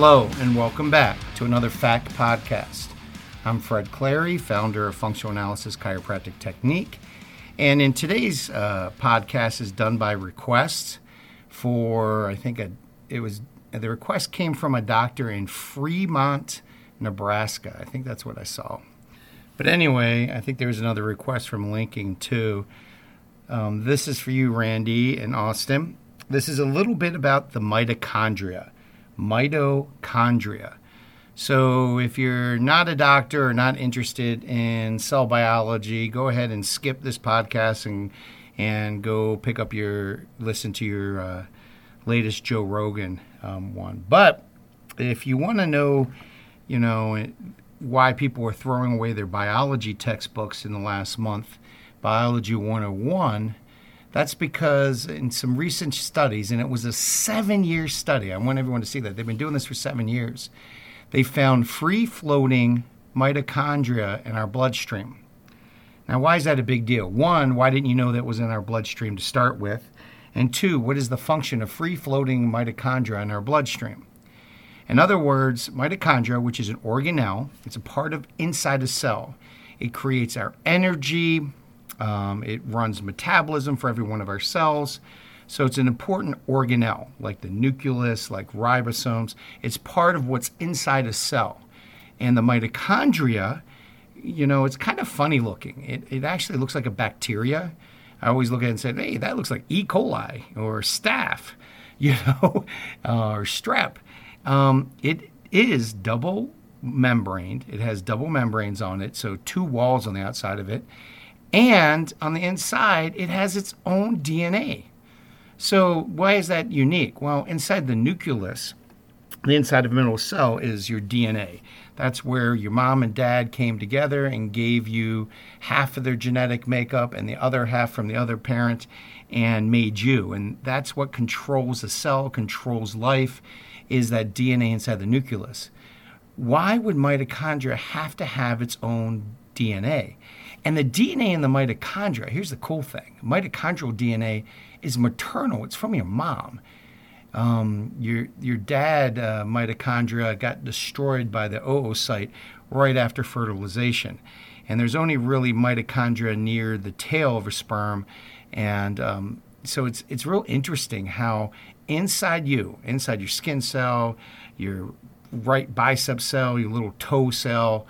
Hello, and welcome back to another Fact Podcast. I'm Fred Clary, founder of Functional Analysis Chiropractic Technique. And in today's uh, podcast is done by request for, I think a, it was, the request came from a doctor in Fremont, Nebraska. I think that's what I saw. But anyway, I think there was another request from Lincoln too. Um, this is for you, Randy and Austin. This is a little bit about the mitochondria mitochondria. So, if you're not a doctor or not interested in cell biology, go ahead and skip this podcast and and go pick up your listen to your uh, latest Joe Rogan um, one. But if you want to know, you know, why people are throwing away their biology textbooks in the last month, Biology 101 that's because in some recent studies, and it was a seven year study, I want everyone to see that. They've been doing this for seven years. They found free floating mitochondria in our bloodstream. Now, why is that a big deal? One, why didn't you know that was in our bloodstream to start with? And two, what is the function of free floating mitochondria in our bloodstream? In other words, mitochondria, which is an organelle, it's a part of inside a cell. It creates our energy, um, it runs metabolism for every one of our cells. So it's an important organelle, like the nucleus, like ribosomes. It's part of what's inside a cell. And the mitochondria, you know, it's kind of funny looking. It, it actually looks like a bacteria. I always look at it and say, hey, that looks like E. coli or staph, you know, uh, or strep. Um, it is double membraned. It has double membranes on it, so two walls on the outside of it. And on the inside, it has its own DNA. So, why is that unique? Well, inside the nucleus, the inside of a mineral cell is your DNA. That's where your mom and dad came together and gave you half of their genetic makeup and the other half from the other parent and made you. And that's what controls the cell, controls life, is that DNA inside the nucleus. Why would mitochondria have to have its own DNA? And the DNA in the mitochondria, here's the cool thing mitochondrial DNA is maternal, it's from your mom. Um, your, your dad uh, mitochondria got destroyed by the oocyte right after fertilization. And there's only really mitochondria near the tail of a sperm. And um, so it's, it's real interesting how inside you, inside your skin cell, your right bicep cell, your little toe cell,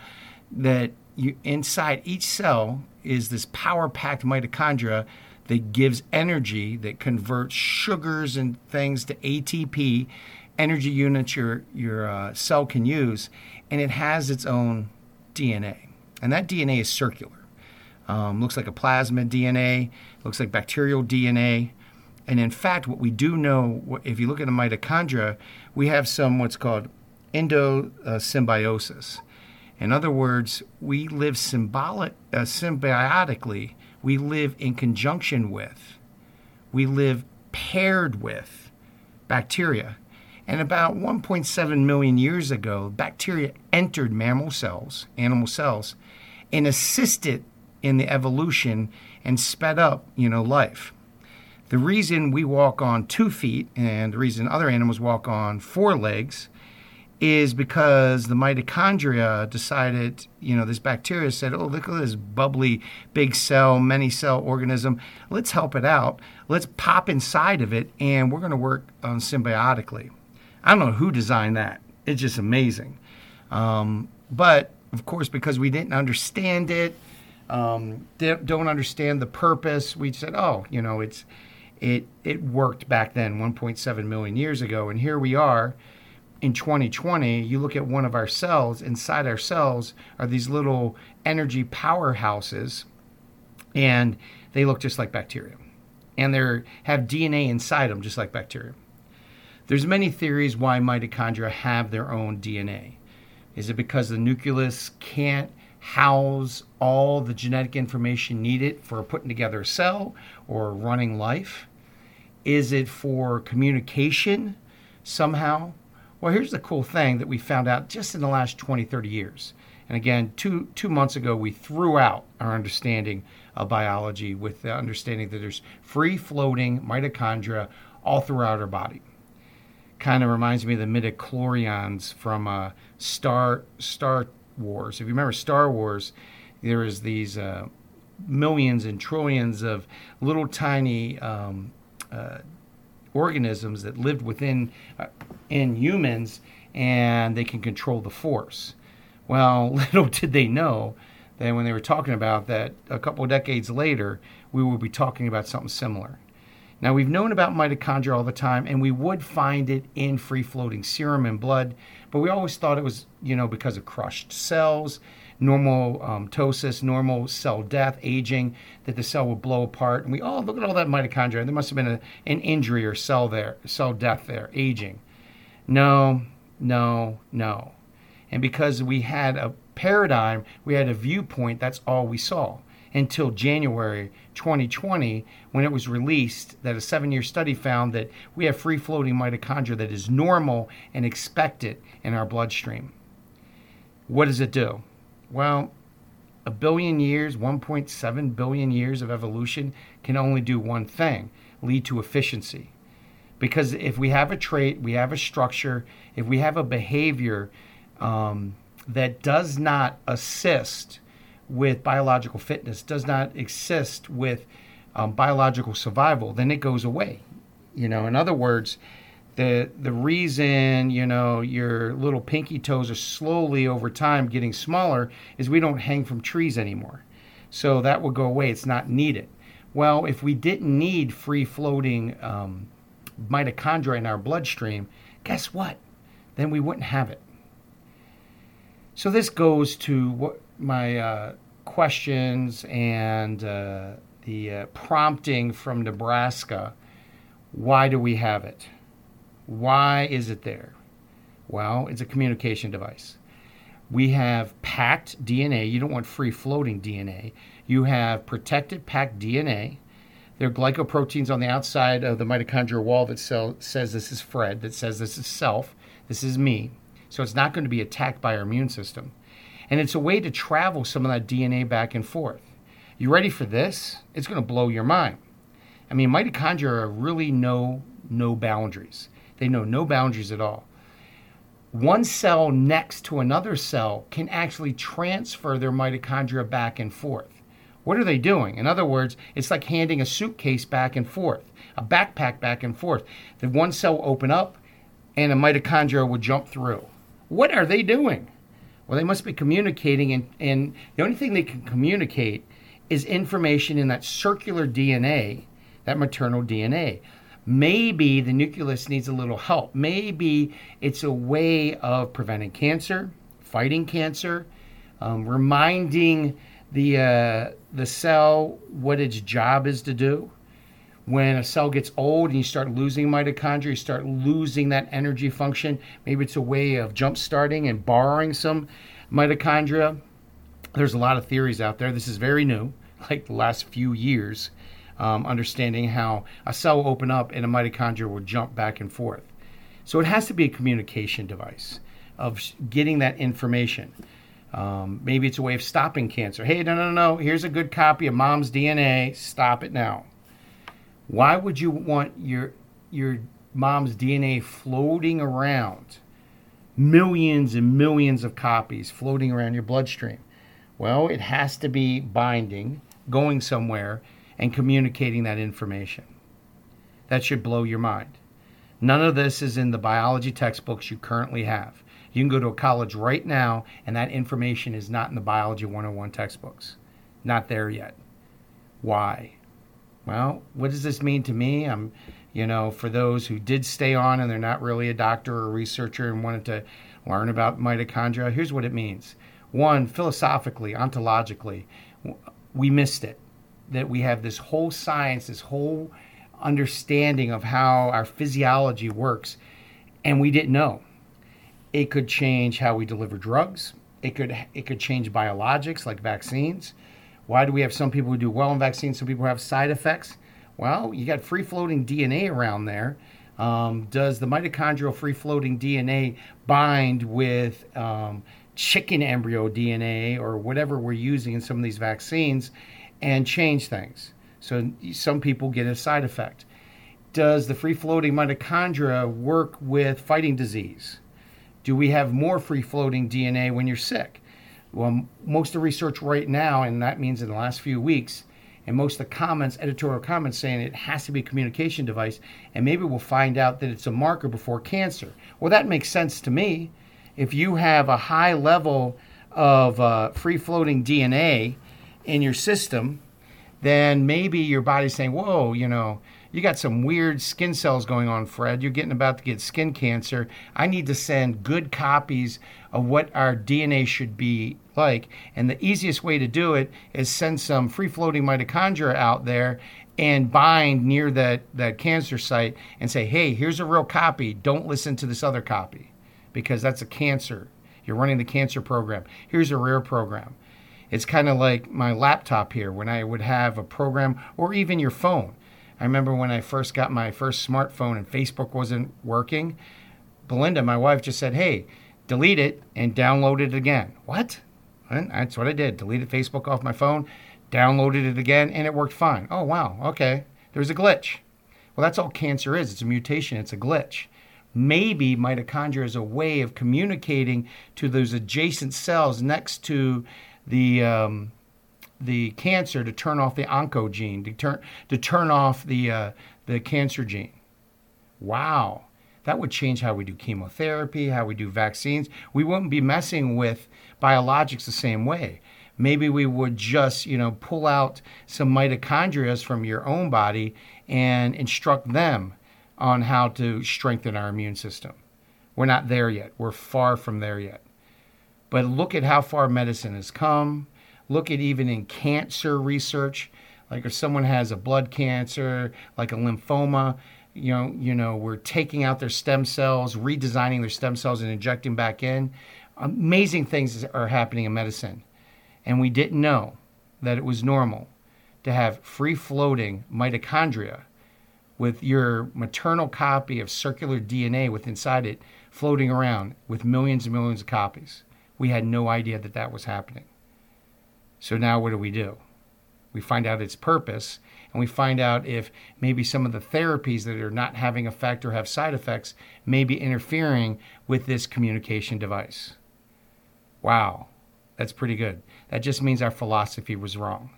that you, inside each cell is this power packed mitochondria that gives energy, that converts sugars and things to ATP, energy units your, your uh, cell can use, and it has its own DNA. And that DNA is circular. Um, looks like a plasmid DNA, looks like bacterial DNA. And in fact, what we do know, if you look at the mitochondria, we have some what's called endosymbiosis. In other words, we live symbolic, uh, symbiotically. We live in conjunction with, we live paired with bacteria. And about 1.7 million years ago, bacteria entered mammal cells, animal cells, and assisted in the evolution and sped up, you know, life. The reason we walk on two feet and the reason other animals walk on four legs is because the mitochondria decided, you know, this bacteria said, oh, look at this bubbly big cell, many cell organism. Let's help it out. Let's pop inside of it, and we're going to work symbiotically. I don't know who designed that. It's just amazing. Um, but of course, because we didn't understand it, um, don't understand the purpose, we said, oh, you know, it's it it worked back then, 1.7 million years ago, and here we are in 2020, you look at one of our cells, inside our cells are these little energy powerhouses, and they look just like bacteria. And they have DNA inside them, just like bacteria. There's many theories why mitochondria have their own DNA. Is it because the nucleus can't house all the genetic information needed for putting together a cell or running life? Is it for communication somehow? Well, here's the cool thing that we found out just in the last 20, 30 years. And again, two, two months ago, we threw out our understanding of biology with the understanding that there's free floating mitochondria all throughout our body. kind of reminds me of the midichlorians from uh, Star Star Wars. If you remember Star Wars, there is these uh, millions and trillions of little tiny um, uh, organisms that lived within uh, in humans, and they can control the force. Well, little did they know that when they were talking about that a couple decades later, we will be talking about something similar. Now, we've known about mitochondria all the time, and we would find it in free floating serum and blood, but we always thought it was, you know, because of crushed cells, normal um, ptosis, normal cell death, aging, that the cell would blow apart. And we, oh, look at all that mitochondria. There must have been a, an injury or cell there, cell death there, aging. No, no, no. And because we had a paradigm, we had a viewpoint, that's all we saw until January 2020 when it was released that a seven year study found that we have free floating mitochondria that is normal and expected in our bloodstream. What does it do? Well, a billion years, 1.7 billion years of evolution can only do one thing lead to efficiency. Because if we have a trait, we have a structure, if we have a behavior um, that does not assist with biological fitness, does not assist with um, biological survival, then it goes away. You know, in other words, the the reason you know your little pinky toes are slowly over time getting smaller is we don't hang from trees anymore. So that would go away. It's not needed. Well, if we didn't need free floating um, mitochondria in our bloodstream, guess what? Then we wouldn't have it. So this goes to what my uh, questions and uh, the uh, prompting from Nebraska. Why do we have it? Why is it there? Well, it's a communication device. We have packed DNA. You don't want free floating DNA. You have protected packed DNA. There are glycoproteins on the outside of the mitochondrial wall that says this is Fred, that says this is self, this is me. So it's not going to be attacked by our immune system. And it's a way to travel some of that DNA back and forth. You ready for this? It's going to blow your mind. I mean, mitochondria really no no boundaries. They know no boundaries at all. One cell next to another cell can actually transfer their mitochondria back and forth. What are they doing? In other words, it's like handing a suitcase back and forth, a backpack back and forth. The one cell will open up and a mitochondria will jump through. What are they doing? Well, they must be communicating, and, and the only thing they can communicate is information in that circular DNA, that maternal DNA. Maybe the nucleus needs a little help. Maybe it's a way of preventing cancer, fighting cancer, um, reminding the uh, the cell what its job is to do. When a cell gets old and you start losing mitochondria, you start losing that energy function. Maybe it's a way of jump starting and borrowing some mitochondria. There's a lot of theories out there. This is very new, like the last few years um, understanding how a cell will open up and a mitochondria will jump back and forth. So it has to be a communication device of getting that information. Um, maybe it's a way of stopping cancer. Hey, no, no, no, here's a good copy of mom's DNA. Stop it now. Why would you want your your mom's DNA floating around? Millions and millions of copies floating around your bloodstream. Well, it has to be binding, going somewhere, and communicating that information. That should blow your mind. None of this is in the biology textbooks you currently have. You can go to a college right now, and that information is not in the Biology 101 textbooks. Not there yet. Why? Well, what does this mean to me? I'm, you know, for those who did stay on and they're not really a doctor or a researcher and wanted to learn about mitochondria, here's what it means. One, philosophically, ontologically, we missed it that we have this whole science, this whole understanding of how our physiology works, and we didn't know. It could change how we deliver drugs. It could it could change biologics like vaccines. Why do we have some people who do well in vaccines, some people have side effects? Well, you got free floating DNA around there. Um, does the mitochondrial free floating DNA bind with um, chicken embryo DNA or whatever we're using in some of these vaccines? And change things. So some people get a side effect. Does the free floating mitochondria work with fighting disease? Do we have more free floating DNA when you're sick? Well, most of the research right now, and that means in the last few weeks, and most of the comments, editorial comments saying it has to be a communication device, and maybe we'll find out that it's a marker before cancer. Well, that makes sense to me. If you have a high level of uh, free floating DNA in your system, then maybe your body's saying, whoa, you know, you got some weird skin cells going on, Fred. You're getting about to get skin cancer. I need to send good copies of what our DNA should be like. And the easiest way to do it is send some free floating mitochondria out there and bind near that, that cancer site and say, hey, here's a real copy. Don't listen to this other copy because that's a cancer. You're running the cancer program. Here's a rare program. It's kind of like my laptop here when I would have a program or even your phone. I remember when I first got my first smartphone and Facebook wasn't working. Belinda, my wife, just said, hey, delete it and download it again. What? And that's what I did. Deleted Facebook off my phone, downloaded it again, and it worked fine. Oh, wow. Okay. There's a glitch. Well, that's all cancer is. It's a mutation, it's a glitch. Maybe mitochondria is a way of communicating to those adjacent cells next to the um, the cancer to turn off the oncogene, to turn to turn off the uh, the cancer gene. Wow, that would change how we do chemotherapy, how we do vaccines. We wouldn't be messing with biologics the same way. Maybe we would just, you know, pull out some mitochondria from your own body and instruct them on how to strengthen our immune system. We're not there yet. We're far from there yet. But look at how far medicine has come look at even in cancer research, like if someone has a blood cancer, like a lymphoma, you know, you know, we're taking out their stem cells, redesigning their stem cells and injecting back in. Amazing things are happening in medicine. And we didn't know that it was normal to have free floating mitochondria with your maternal copy of circular DNA with inside it floating around with millions and millions of copies. We had no idea that that was happening. So now what do we do? We find out its purpose and we find out if maybe some of the therapies that are not having effect or have side effects may be interfering with this communication device. Wow, that's pretty good. That just means our philosophy was wrong.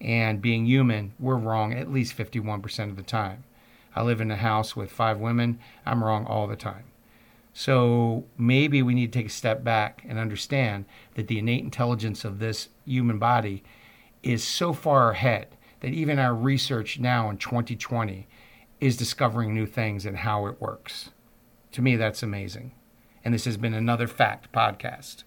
And being human, we're wrong at least 51% of the time. I live in a house with five women, I'm wrong all the time. So maybe we need to take a step back and understand that the innate intelligence of this human body is so far ahead that even our research now in 2020 is discovering new things and how it works. To me, that's amazing. And this has been another Fact Podcast.